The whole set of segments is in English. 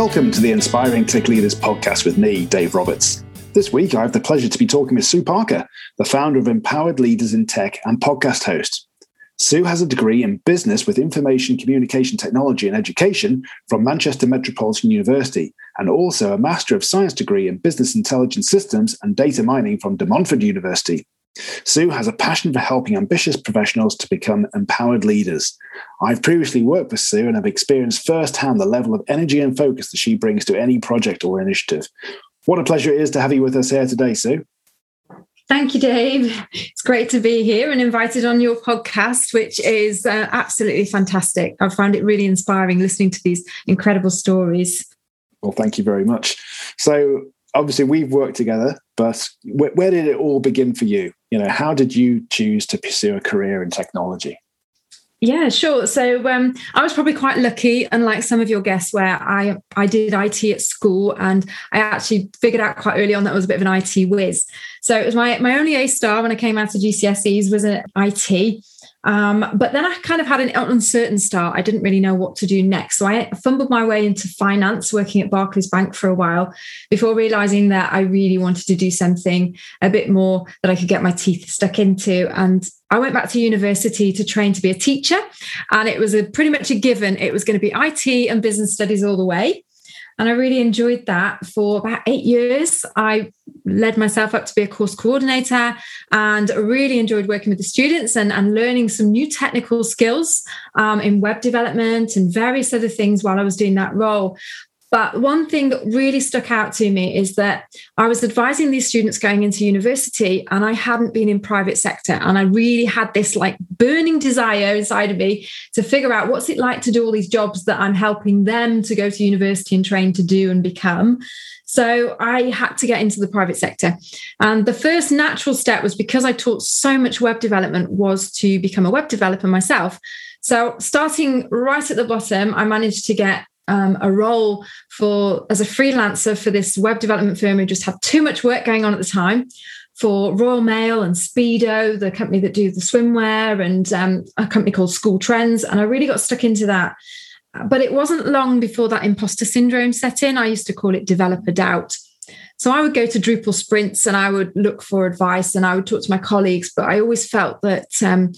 Welcome to the Inspiring Tech Leaders podcast with me, Dave Roberts. This week, I have the pleasure to be talking with Sue Parker, the founder of Empowered Leaders in Tech and podcast host. Sue has a degree in business with information communication technology and education from Manchester Metropolitan University, and also a Master of Science degree in business intelligence systems and data mining from De Montfort University. Sue has a passion for helping ambitious professionals to become empowered leaders. I've previously worked with Sue and have experienced firsthand the level of energy and focus that she brings to any project or initiative. What a pleasure it is to have you with us here today, Sue. Thank you, Dave. It's great to be here and invited on your podcast, which is uh, absolutely fantastic. I found it really inspiring listening to these incredible stories. Well, thank you very much. So, obviously, we've worked together, but where, where did it all begin for you? You know, how did you choose to pursue a career in technology? Yeah, sure. So um, I was probably quite lucky, unlike some of your guests, where I I did IT at school, and I actually figured out quite early on that I was a bit of an IT whiz. So it was my my only A star when I came out of GCSEs was an IT. Um, but then I kind of had an uncertain start. I didn't really know what to do next. So I fumbled my way into finance, working at Barclays Bank for a while before realizing that I really wanted to do something a bit more that I could get my teeth stuck into. And I went back to university to train to be a teacher. And it was a pretty much a given. It was going to be IT and business studies all the way. And I really enjoyed that for about eight years. I led myself up to be a course coordinator and really enjoyed working with the students and, and learning some new technical skills um, in web development and various other things while I was doing that role. But one thing that really stuck out to me is that I was advising these students going into university and I hadn't been in private sector. And I really had this like burning desire inside of me to figure out what's it like to do all these jobs that I'm helping them to go to university and train to do and become. So I had to get into the private sector. And the first natural step was because I taught so much web development was to become a web developer myself. So starting right at the bottom, I managed to get um, a role for as a freelancer for this web development firm who just had too much work going on at the time for Royal Mail and Speedo, the company that do the swimwear, and um, a company called School Trends. And I really got stuck into that. But it wasn't long before that imposter syndrome set in. I used to call it developer doubt. So I would go to Drupal sprints and I would look for advice and I would talk to my colleagues, but I always felt that um,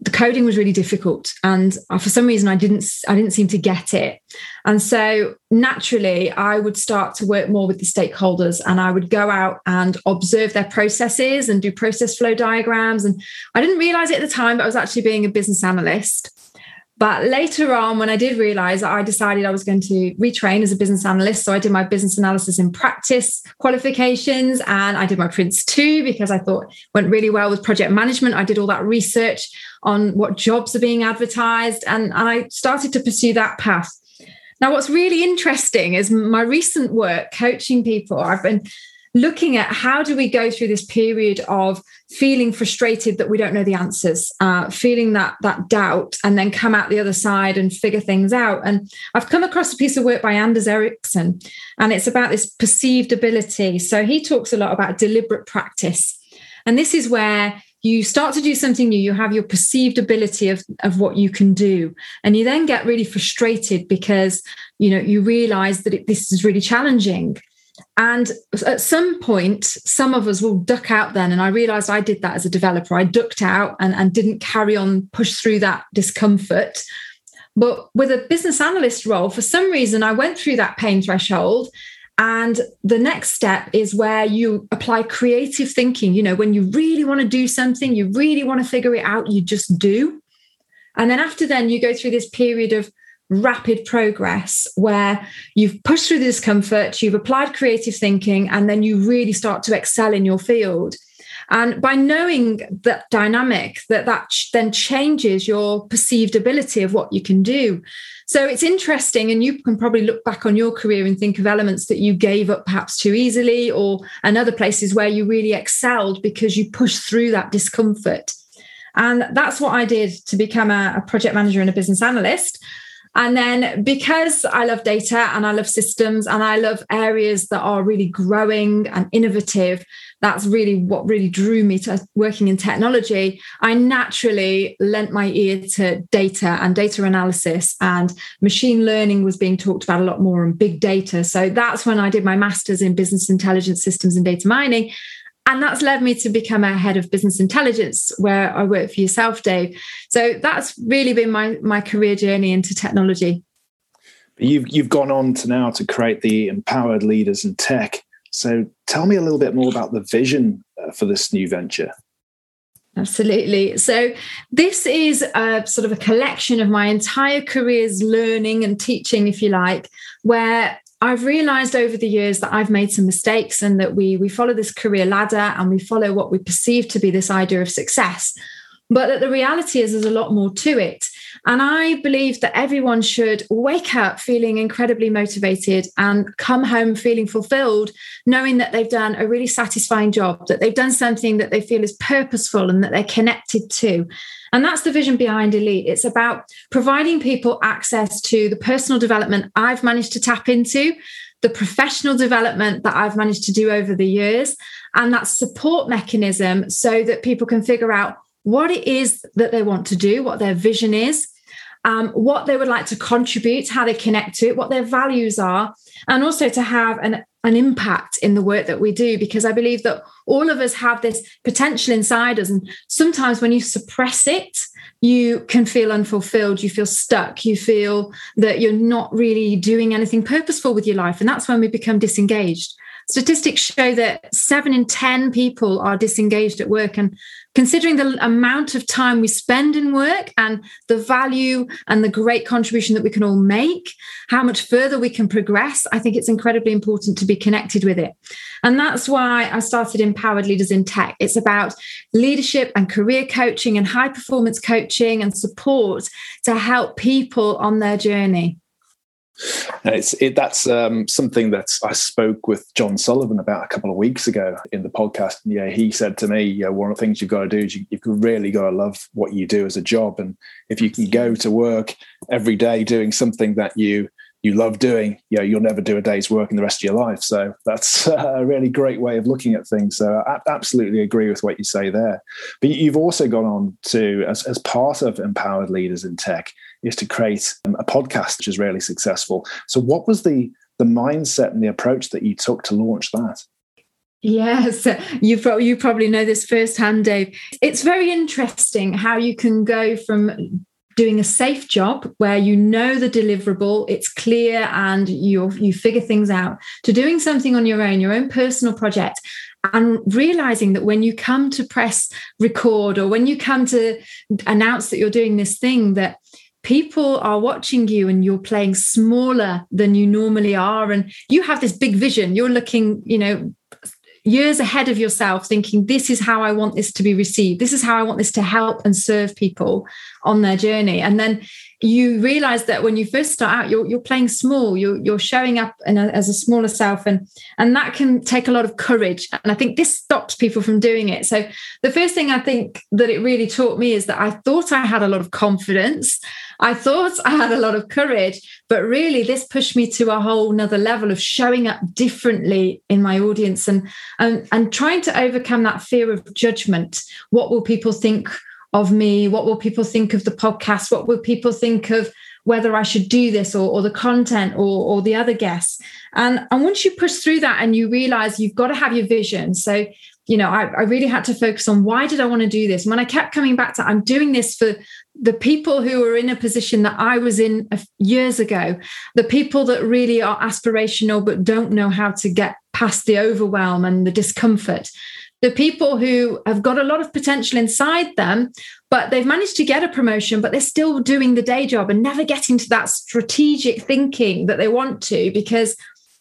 the coding was really difficult and uh, for some reason i didn't i didn't seem to get it and so naturally i would start to work more with the stakeholders and i would go out and observe their processes and do process flow diagrams and i didn't realize it at the time but i was actually being a business analyst but later on, when I did realize I decided I was going to retrain as a business analyst. So I did my business analysis in practice qualifications and I did my Prince 2 because I thought went really well with project management. I did all that research on what jobs are being advertised and, and I started to pursue that path. Now, what's really interesting is my recent work coaching people. I've been looking at how do we go through this period of feeling frustrated that we don't know the answers uh, feeling that that doubt and then come out the other side and figure things out. And i've come across a piece of work by anders ericsson and it's about this perceived ability. So he talks a lot about deliberate practice. And this is where you start to do something new. You have your perceived ability of, of what you can do. And you then get really frustrated because you know you realize that it, this is really challenging and at some point, some of us will duck out then. And I realized I did that as a developer. I ducked out and, and didn't carry on, push through that discomfort. But with a business analyst role, for some reason, I went through that pain threshold. And the next step is where you apply creative thinking. You know, when you really want to do something, you really want to figure it out, you just do. And then after then, you go through this period of rapid progress where you've pushed through the discomfort, you've applied creative thinking, and then you really start to excel in your field. And by knowing that dynamic, that that then changes your perceived ability of what you can do. So it's interesting, and you can probably look back on your career and think of elements that you gave up perhaps too easily, or and other places where you really excelled because you pushed through that discomfort. And that's what I did to become a, a project manager and a business analyst. And then because I love data and I love systems and I love areas that are really growing and innovative, that's really what really drew me to working in technology. I naturally lent my ear to data and data analysis, and machine learning was being talked about a lot more and big data. So that's when I did my master's in business intelligence systems and data mining. And that's led me to become a head of business intelligence, where I work for yourself, Dave. So that's really been my my career journey into technology. You've you've gone on to now to create the empowered leaders in tech. So tell me a little bit more about the vision uh, for this new venture. Absolutely. So, this is a sort of a collection of my entire career's learning and teaching, if you like, where I've realized over the years that I've made some mistakes and that we we follow this career ladder and we follow what we perceive to be this idea of success. But that the reality is there's a lot more to it. And I believe that everyone should wake up feeling incredibly motivated and come home feeling fulfilled, knowing that they've done a really satisfying job, that they've done something that they feel is purposeful and that they're connected to. And that's the vision behind Elite. It's about providing people access to the personal development I've managed to tap into, the professional development that I've managed to do over the years, and that support mechanism so that people can figure out what it is that they want to do, what their vision is, um, what they would like to contribute, how they connect to it, what their values are, and also to have an, an impact in the work that we do. Because I believe that all of us have this potential inside us. And sometimes when you suppress it, you can feel unfulfilled, you feel stuck, you feel that you're not really doing anything purposeful with your life. And that's when we become disengaged. Statistics show that seven in 10 people are disengaged at work. And considering the amount of time we spend in work and the value and the great contribution that we can all make, how much further we can progress, I think it's incredibly important to be connected with it. And that's why I started Empowered Leaders in Tech. It's about leadership and career coaching and high performance coaching and support to help people on their journey. It's it, that's um, something that I spoke with John Sullivan about a couple of weeks ago in the podcast. And yeah, he said to me, yeah, one of the things you've got to do is you, you've really got to love what you do as a job. And if you can go to work every day doing something that you you love doing, you know, you'll never do a day's work in the rest of your life. So that's a really great way of looking at things. So I absolutely agree with what you say there. But you've also gone on to, as, as part of Empowered Leaders in Tech, is to create um, a podcast which is really successful. So what was the the mindset and the approach that you took to launch that? Yes, you you probably know this firsthand, Dave. It's very interesting how you can go from doing a safe job where you know the deliverable, it's clear, and you you figure things out, to doing something on your own, your own personal project, and realizing that when you come to press record or when you come to announce that you're doing this thing, that people are watching you and you're playing smaller than you normally are. And you have this big vision. You're looking you know years ahead of yourself thinking this is how i want this to be received. This is how i want this to help and serve people on their journey. And then you realize that when you first start out you're, you're playing small you're, you're showing up a, as a smaller self and and that can take a lot of courage. And i think this stops people from doing it. So the first thing i think that it really taught me is that i thought i had a lot of confidence. I thought i had a lot of courage but really this pushed me to a whole nother level of showing up differently in my audience and and, and trying to overcome that fear of judgment. What will people think of me? What will people think of the podcast? What will people think of whether I should do this or, or the content or, or the other guests? And, and once you push through that and you realize you've got to have your vision. So, you know, I, I really had to focus on why did I want to do this? And when I kept coming back to, I'm doing this for the people who are in a position that I was in years ago, the people that really are aspirational but don't know how to get past the overwhelm and the discomfort the people who have got a lot of potential inside them, but they've managed to get a promotion, but they're still doing the day job and never getting to that strategic thinking that they want to because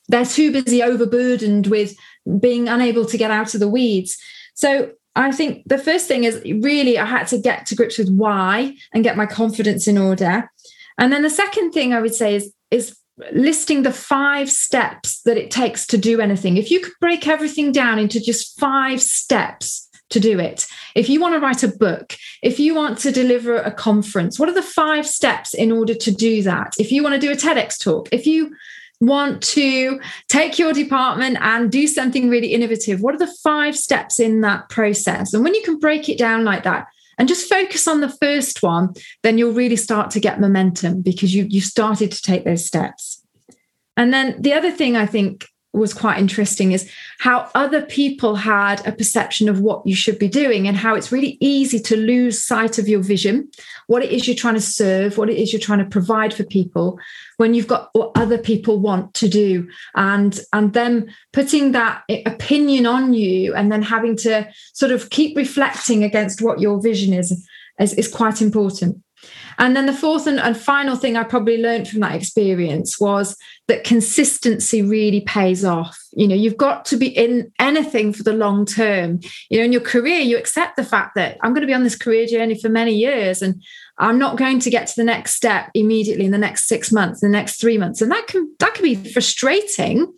they're too busy overburdened with being unable to get out of the weeds. So I think the first thing is really I had to get to grips with why and get my confidence in order. And then the second thing I would say is is listing the five steps that it takes to do anything. If you could break everything down into just five steps to do it, if you want to write a book, if you want to deliver a conference, what are the five steps in order to do that? If you want to do a TEDx talk, if you want to take your department and do something really innovative, what are the five steps in that process? And when you can break it down like that, and just focus on the first one, then you'll really start to get momentum because you you started to take those steps. And then the other thing I think was quite interesting is how other people had a perception of what you should be doing and how it's really easy to lose sight of your vision, what it is you're trying to serve, what it is you're trying to provide for people when you've got what other people want to do and and then putting that opinion on you and then having to sort of keep reflecting against what your vision is is, is quite important. And then the fourth and, and, final thing I probably learned from that experience was that consistency really pays off. You know, you've got to be in anything for the long term. You know, in your career, you accept the fact that I'm going to be on this career journey for many years and I'm not going to get to the next step immediately in the next six months, the next three months. And that can that can be frustrating.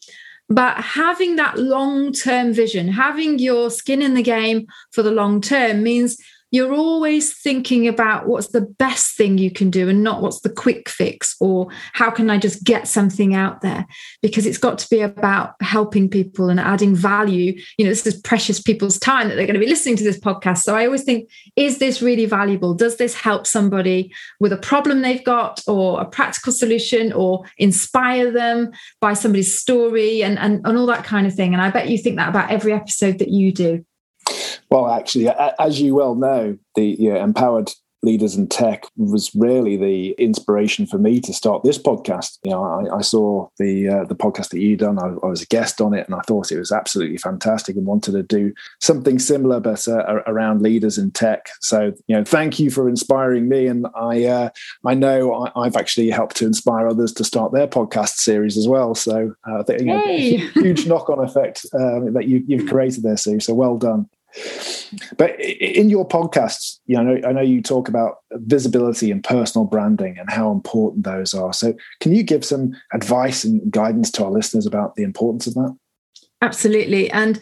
But having that long term vision, having your skin in the game for the long term means you're always thinking about what's the best thing you can do and not what's the quick fix or how can I just get something out there because it's got to be about helping people and adding value. You know, this is precious people's time that they're going to be listening to this podcast. So I always think, is this really valuable? Does this help somebody with a problem they've got or a practical solution or inspire them by somebody's story and, and, and all that kind of thing? And I bet you think that about every episode that you do. Well, actually, as you well know, the empowered leaders in tech was really the inspiration for me to start this podcast. You know, I, I saw the uh, the podcast that you done. I, I, was a guest on it, and I thought it was absolutely fantastic, and wanted to do something similar, but uh, around leaders in tech. So, you know, thank you for inspiring me, and I uh, I know I, have actually helped to inspire others to start their podcast series as well. So, uh, I think you know, hey. huge knock on effect um, that you, you've created there, Sue. So, well done. But in your podcasts, you know, I know you talk about visibility and personal branding and how important those are. So, can you give some advice and guidance to our listeners about the importance of that? Absolutely. And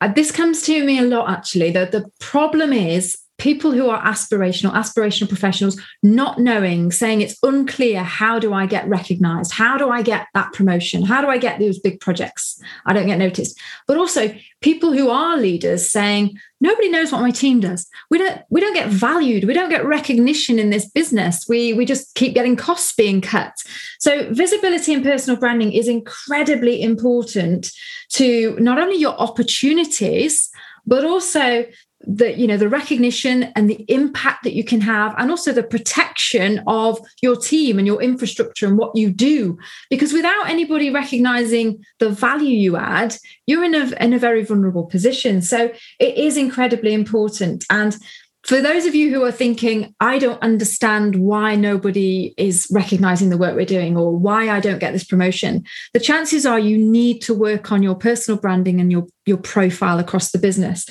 uh, this comes to me a lot, actually. The, the problem is people who are aspirational, aspirational professionals, not knowing, saying it's unclear how do I get recognized? How do I get that promotion? How do I get those big projects? I don't get noticed. But also people who are leaders saying, nobody knows what my team does. We don't we don't get valued. We don't get recognition in this business. We we just keep getting costs being cut. So visibility and personal branding is incredibly important to not only your opportunities, but also the you know the recognition and the impact that you can have and also the protection of your team and your infrastructure and what you do. Because without anybody recognizing the value you add you're in a, in a very vulnerable position. So it is incredibly important. And for those of you who are thinking i don't understand why nobody is recognizing the work we're doing or why i don't get this promotion the chances are you need to work on your personal branding and your your profile across the business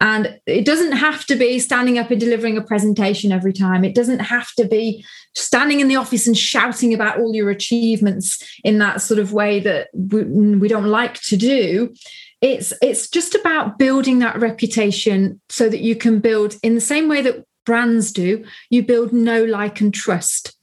and it doesn't have to be standing up and delivering a presentation every time. It doesn't have to be standing in the office and shouting about all your achievements in that sort of way that we don't like to do. It's it's just about building that reputation so that you can build in the same way that brands do, you build know, like, and trust.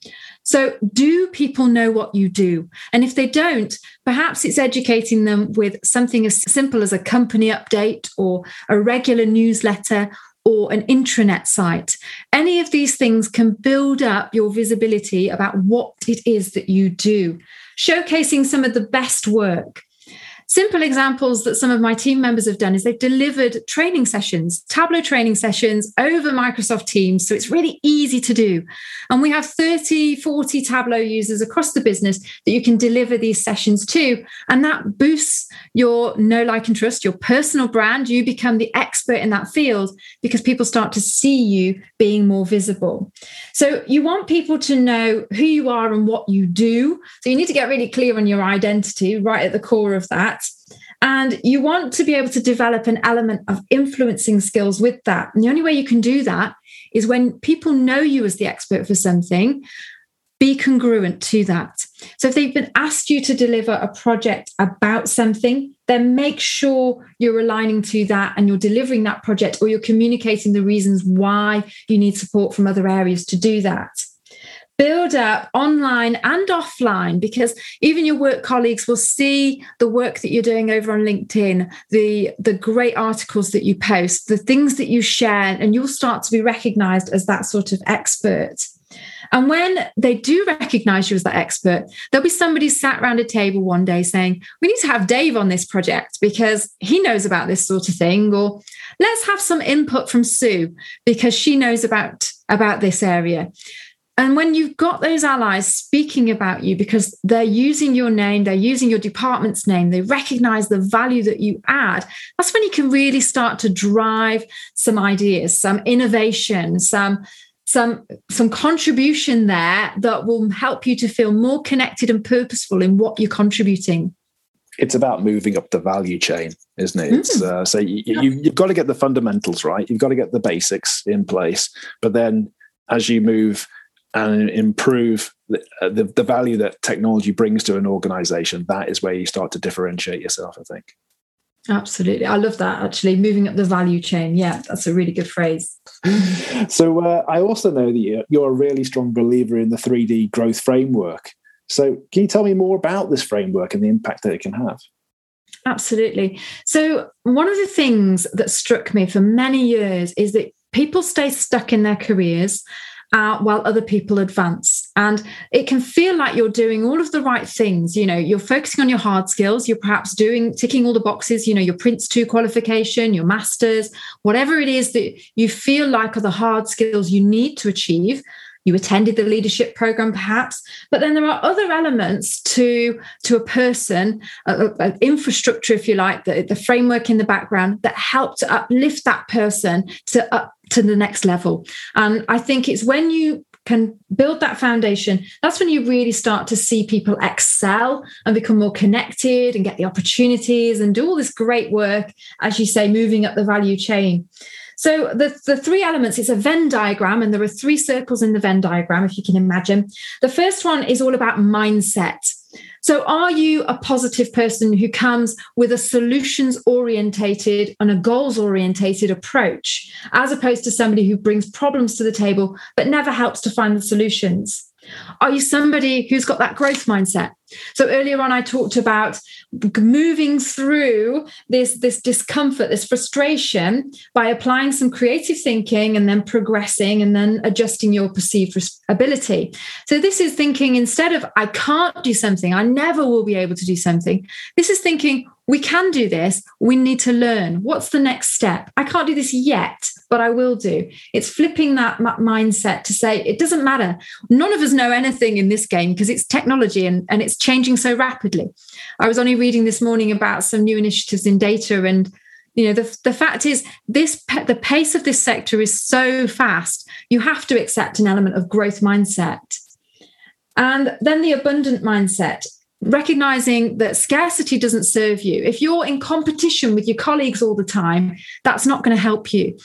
So, do people know what you do? And if they don't, perhaps it's educating them with something as simple as a company update or a regular newsletter or an intranet site. Any of these things can build up your visibility about what it is that you do, showcasing some of the best work. Simple examples that some of my team members have done is they've delivered training sessions, Tableau training sessions over Microsoft Teams. So it's really easy to do. And we have 30, 40 Tableau users across the business that you can deliver these sessions to. And that boosts your know, like, and trust, your personal brand. You become the expert in that field because people start to see you being more visible. So you want people to know who you are and what you do. So you need to get really clear on your identity right at the core of that. And you want to be able to develop an element of influencing skills with that. And the only way you can do that is when people know you as the expert for something, be congruent to that. So if they've been asked you to deliver a project about something, then make sure you're aligning to that and you're delivering that project or you're communicating the reasons why you need support from other areas to do that build up online and offline because even your work colleagues will see the work that you're doing over on linkedin the the great articles that you post the things that you share and you'll start to be recognized as that sort of expert and when they do recognize you as that expert, there'll be somebody sat around a table one day saying, We need to have Dave on this project because he knows about this sort of thing. Or let's have some input from Sue because she knows about, about this area. And when you've got those allies speaking about you because they're using your name, they're using your department's name, they recognize the value that you add, that's when you can really start to drive some ideas, some innovation, some some some contribution there that will help you to feel more connected and purposeful in what you're contributing it's about moving up the value chain, isn't it? Mm. Uh, so you, you, got to get the fundamentals right. You've got to get the basics in place. But then as you move and improve the, uh, the, the value that technology brings to an organization, that is where you start to differentiate yourself, I think. Absolutely. I love that actually. Moving up the value chain. Yeah, that's a really good phrase. so uh, I also know that you're a really strong believer in the 3D growth framework. So can you tell me more about this framework and the impact that it can have? Absolutely. So one of the things that struck me for many years is that people stay stuck in their careers uh, while other people advance. And it can feel like you're doing all of the right things. You know, you're focusing on your hard skills. You're perhaps doing, ticking all the boxes, you know, your Prince 2 qualification, your master's, whatever it is that you feel like are the hard skills you need to achieve you attended the leadership program perhaps but then there are other elements to to a person an infrastructure if you like the, the framework in the background that help to uplift that person to up to the next level. And I think it's when you can build that foundation, that's when you really start to see people excel and become more connected and get the opportunities and do all this great work, as you say, moving up the value chain. So the, the three elements, it's a Venn diagram, and there are three circles in the Venn diagram, if you can imagine. The first one is all about mindset. So, are you a positive person who comes with a solutions orientated and a goals orientated approach, as opposed to somebody who brings problems to the table but never helps to find the solutions? Are you somebody who's got that growth mindset? So earlier on, I talked about moving through this, this discomfort, this frustration by applying some creative thinking and then progressing and then adjusting your perceived ability. So this is thinking instead of I can't do something, I never will be able to do something. This is thinking we can do this. We need to learn. What's the next step? I can't do this yet, but I will do. It's flipping that mindset to say it doesn't matter. None of us know anything in this game because it's technology and, and it's changing so rapidly. I was only reading this morning about some new initiatives in data and you know the, the fact is this the pace of this sector is so fast you have to accept an element of growth mindset and then the abundant mindset recognizing that scarcity doesn't serve you. If you're in competition with your colleagues all the time, that's not going to help you.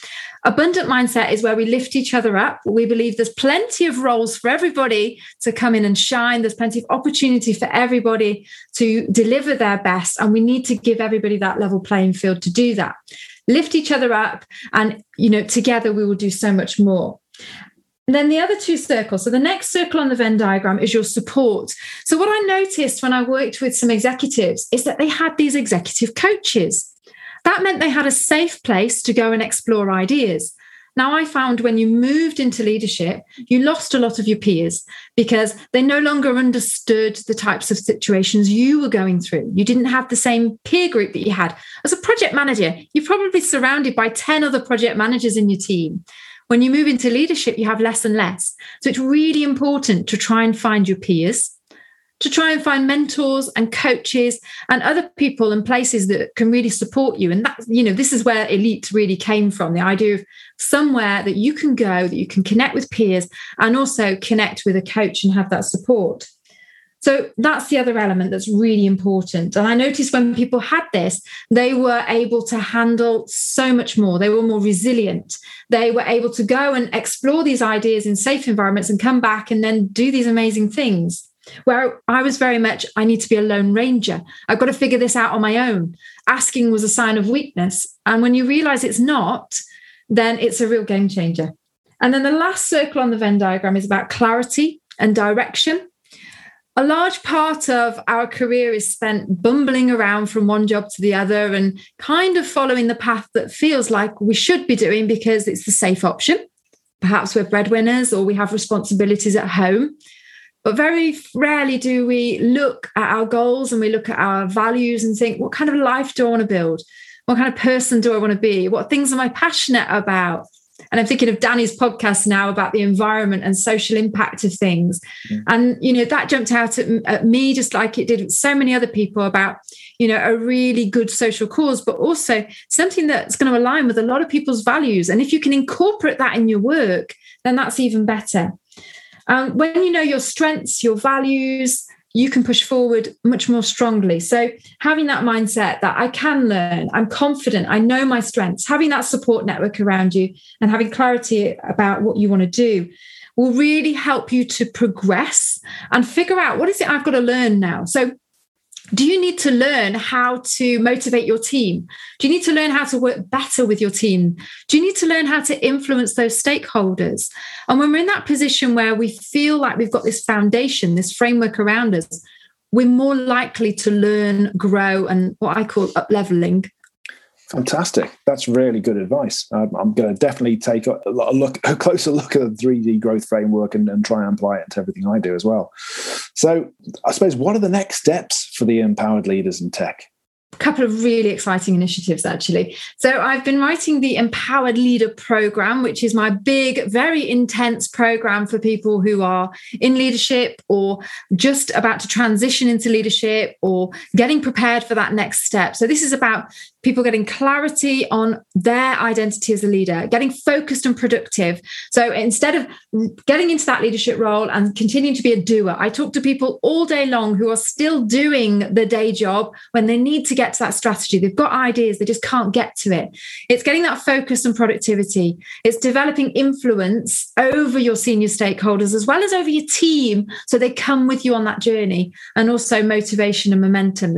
Abundant mindset is where we lift each other up. We believe there's plenty of roles for everybody to come in and shine. There's plenty of opportunity for everybody to deliver their best. And we need to give everybody that level playing field to do that. Lift each other up, and you know, together we will do so much more. And then the other two circles. So the next circle on the Venn diagram is your support. So what I noticed when I worked with some executives is that they had these executive coaches. That meant they had a safe place to go and explore ideas. Now, I found when you moved into leadership, you lost a lot of your peers because they no longer understood the types of situations you were going through. You didn't have the same peer group that you had. As a project manager, you're probably surrounded by 10 other project managers in your team. When you move into leadership, you have less and less. So it's really important to try and find your peers, to try and find mentors and coaches and other people and places that can really support you. And that, you know, this is where elite really came from the idea of somewhere that you can go, that you can connect with peers and also connect with a coach and have that support. So that's the other element that's really important. And I noticed when people had this, they were able to handle so much more. They were more resilient. They were able to go and explore these ideas in safe environments and come back and then do these amazing things. where I was very much, I need to be a lone ranger. I've got to figure this out on my own. Asking was a sign of weakness. And when you realize it's not, then it's a real game changer. And then the last circle on the Venn diagram is about clarity and direction. A large part of our career is spent bumbling around from one job to the other and kind of following the path that feels like we should be doing because it's the safe option. Perhaps we're breadwinners or we have responsibilities at home. But very rarely do we look at our goals and we look at our values and think, what kind of life do I want to build? What kind of person do I want to be? What things am I passionate about? And I'm thinking of Danny's podcast now about the environment and social impact of things. Mm. And, you know, that jumped out at, at me just like it did with so many other people about, you know, a really good social cause, but also something that's going to align with a lot of people's values. And if you can incorporate that in your work, then that's even better. Um, when you know your strengths, your values, you can push forward much more strongly. So, having that mindset that I can learn, I'm confident, I know my strengths, having that support network around you and having clarity about what you want to do will really help you to progress and figure out what is it I've got to learn now. So, do you need to learn how to motivate your team? Do you need to learn how to work better with your team? Do you need to learn how to influence those stakeholders? And when we're in that position where we feel like we've got this foundation, this framework around us, we're more likely to learn, grow, and what I call up leveling Fantastic. That's really good advice. Um, I'm going to definitely take a, look, a closer look at the 3D growth framework and, and, try and apply it to everything I do as well. So, I suppose, what are the next steps for the empowered leaders in tech? A couple of really exciting initiatives actually. So I've been writing the Empowered Leader program, which is my big, very intense program for people who are in leadership or just about to transition into leadership or getting prepared for that next step. So this is about people getting clarity on their identity as a leader, getting focused and productive. So instead of getting into that leadership role and continuing to be a doer, I talk to people all day long who are still doing the day job when they need to get to that strategy. They've got ideas, they just can't get to it. It's getting that focus and productivity. It's developing influence over your senior stakeholders as well as over your team so they come with you on that journey and also motivation and momentum.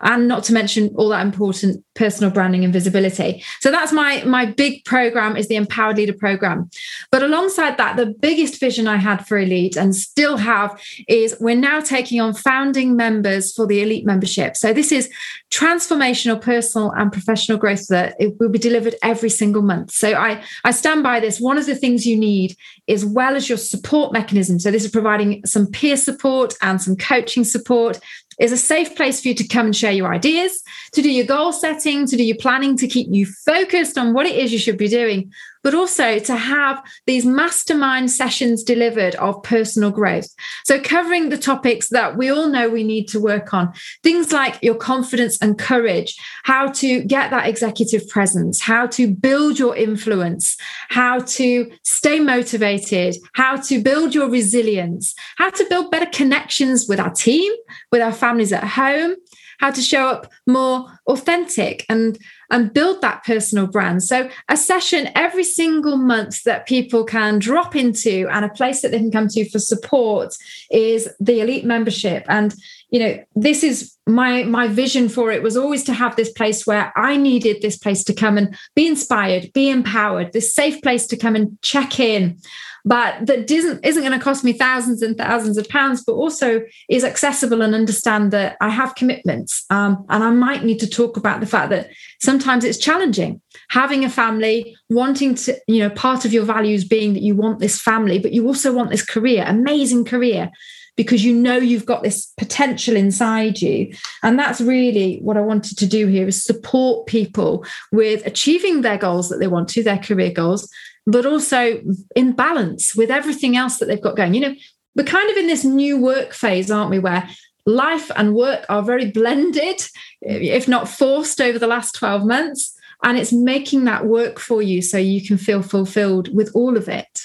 And not to mention all that important personal branding and visibility. So that's my my big program is the Empowered Leader program. But alongside that, the biggest vision I had for Elite and still have is we're now taking on founding members for the Elite membership. So this is transformational personal and professional growth that it will be delivered every single month. So I I stand by this. One of the things you need as well as your support mechanism. So this is providing some peer support and some coaching support is a safe place for you to come and share your ideas, to do your goal setting, to do your planning, to keep you focused on what it is you should be doing, but also to have these mastermind sessions delivered of personal growth. So, covering the topics that we all know we need to work on things like your confidence and courage, how to get that executive presence, how to build your influence, how to stay motivated, how to build your resilience, how to build better connections with our team, with our families at home, how to show up more authentic and and build that personal brand. So, a session every single month that people can drop into and a place that they can come to for support is the elite membership. And, you know, this is my my vision for it was always to have this place where I needed this place to come and be inspired, be empowered, this safe place to come and check in but that isn't isn't going to cost me thousands and thousands of pounds, but also is accessible and understand that I have commitments. Um, and I might need to talk about the fact that sometimes it's challenging having a family, wanting to, you know, part of your values being that you want this family, but you also want this career, amazing career because you know you've got this potential inside you and that's really what i wanted to do here is support people with achieving their goals that they want to their career goals but also in balance with everything else that they've got going. You know, we're kind of in this new work phase, aren't we, where life and work are very blended, if not forced over the last 12 months. And it's making that work for you so you can feel fulfilled with all of it.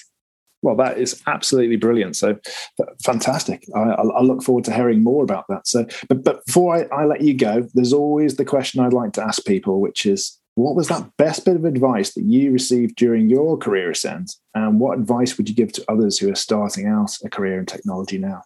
Well, that is absolutely brilliant. So fantastic. I, I, look forward to hearing more about that. So, but, but before I, I let you go, there's always the question I'd like to ask people, which is what was that best bit of advice that you received during your career ascent? And what advice would you give to others who are starting out a career in technology now?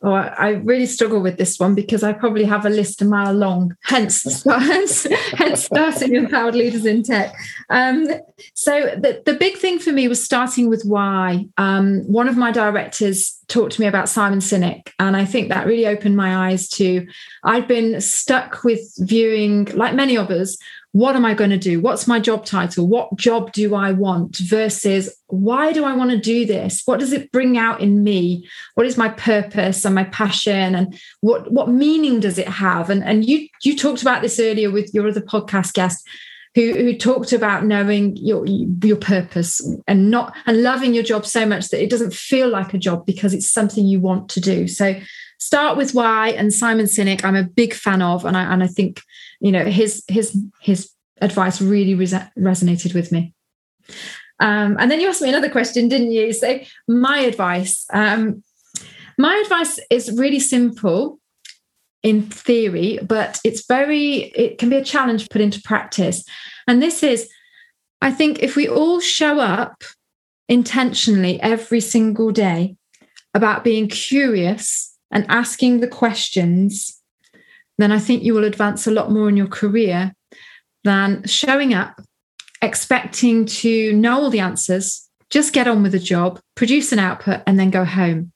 Oh, I really struggle with this one because I probably have a list a mile long. Hence, hence, hence starting empowered leaders in tech. Um, so the, the big thing for me was starting with why. Um, one of my directors talked to me about Simon Sinek, and I think that really opened my eyes to. I've been stuck with viewing, like many of us, what am I going to do? What's my job title? What job do I want? Versus why do I want to do this? What does it bring out in me? What is my purpose and my passion? And what what meaning does it have? And and you you talked about this earlier with your other podcast guest who, who talked about knowing your your purpose and not and loving your job so much that it doesn't feel like a job because it's something you want to do. So start with why and Simon Sinek I'm a big fan of and I and I think you know his his his advice really res- resonated with me. Um, and then you asked me another question, didn't you? So my advice, um, my advice is really simple in theory, but it's very it can be a challenge put into practice. And this is, I think, if we all show up intentionally every single day about being curious and asking the questions then I think you will advance a lot more in your career than showing up, expecting to know all the answers, just get on with the job, produce an output, and then go home.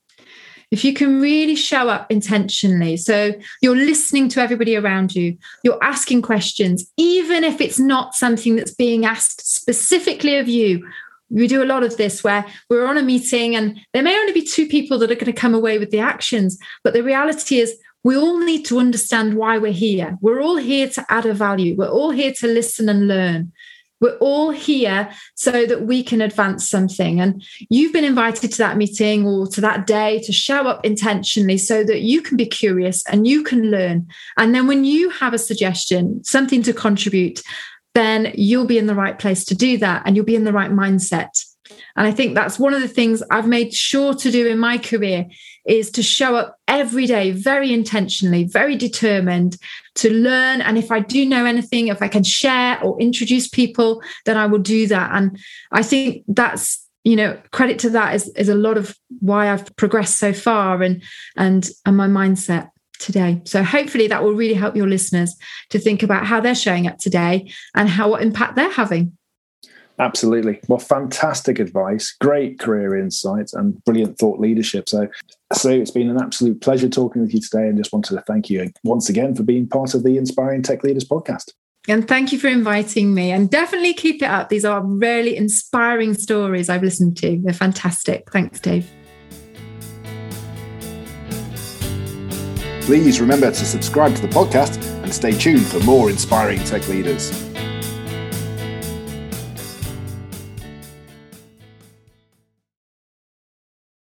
If you can really show up intentionally, so you're listening to everybody around you, you're asking questions, even if it's not something that's being asked specifically of you. We do a lot of this where we're on a meeting and there may only be two people that are going to come away with the actions. But the reality is, we all need to understand why we're here. We're all here to add a value. We're all here to listen and learn. We're all here so that we can advance something. And you've been invited to that meeting or to that day to show up intentionally so that you can be curious and you can learn. And then when you have a suggestion, something to contribute, then you'll be in the right place to do that and you'll be in the right mindset. And I think that's one of the things I've made sure to do in my career is to show up every day very intentionally, very determined to learn. And if I do know anything, if I can share or introduce people, then I will do that. And I think that's you know credit to that is, is a lot of why i've progressed so far and and and my mindset today so hopefully that will really help your listeners to think about how they're showing up today and how what impact they're having Absolutely. Well, fantastic advice, great career insights, and brilliant thought leadership. So, so it's been an absolute pleasure talking with you today, and just wanted to thank you once again for being part of the Inspiring Tech Leaders podcast. And thank you for inviting me. And definitely keep it up. These are really inspiring stories I've listened to. They're fantastic. Thanks, Dave. Please remember to subscribe to the podcast and stay tuned for more inspiring tech leaders.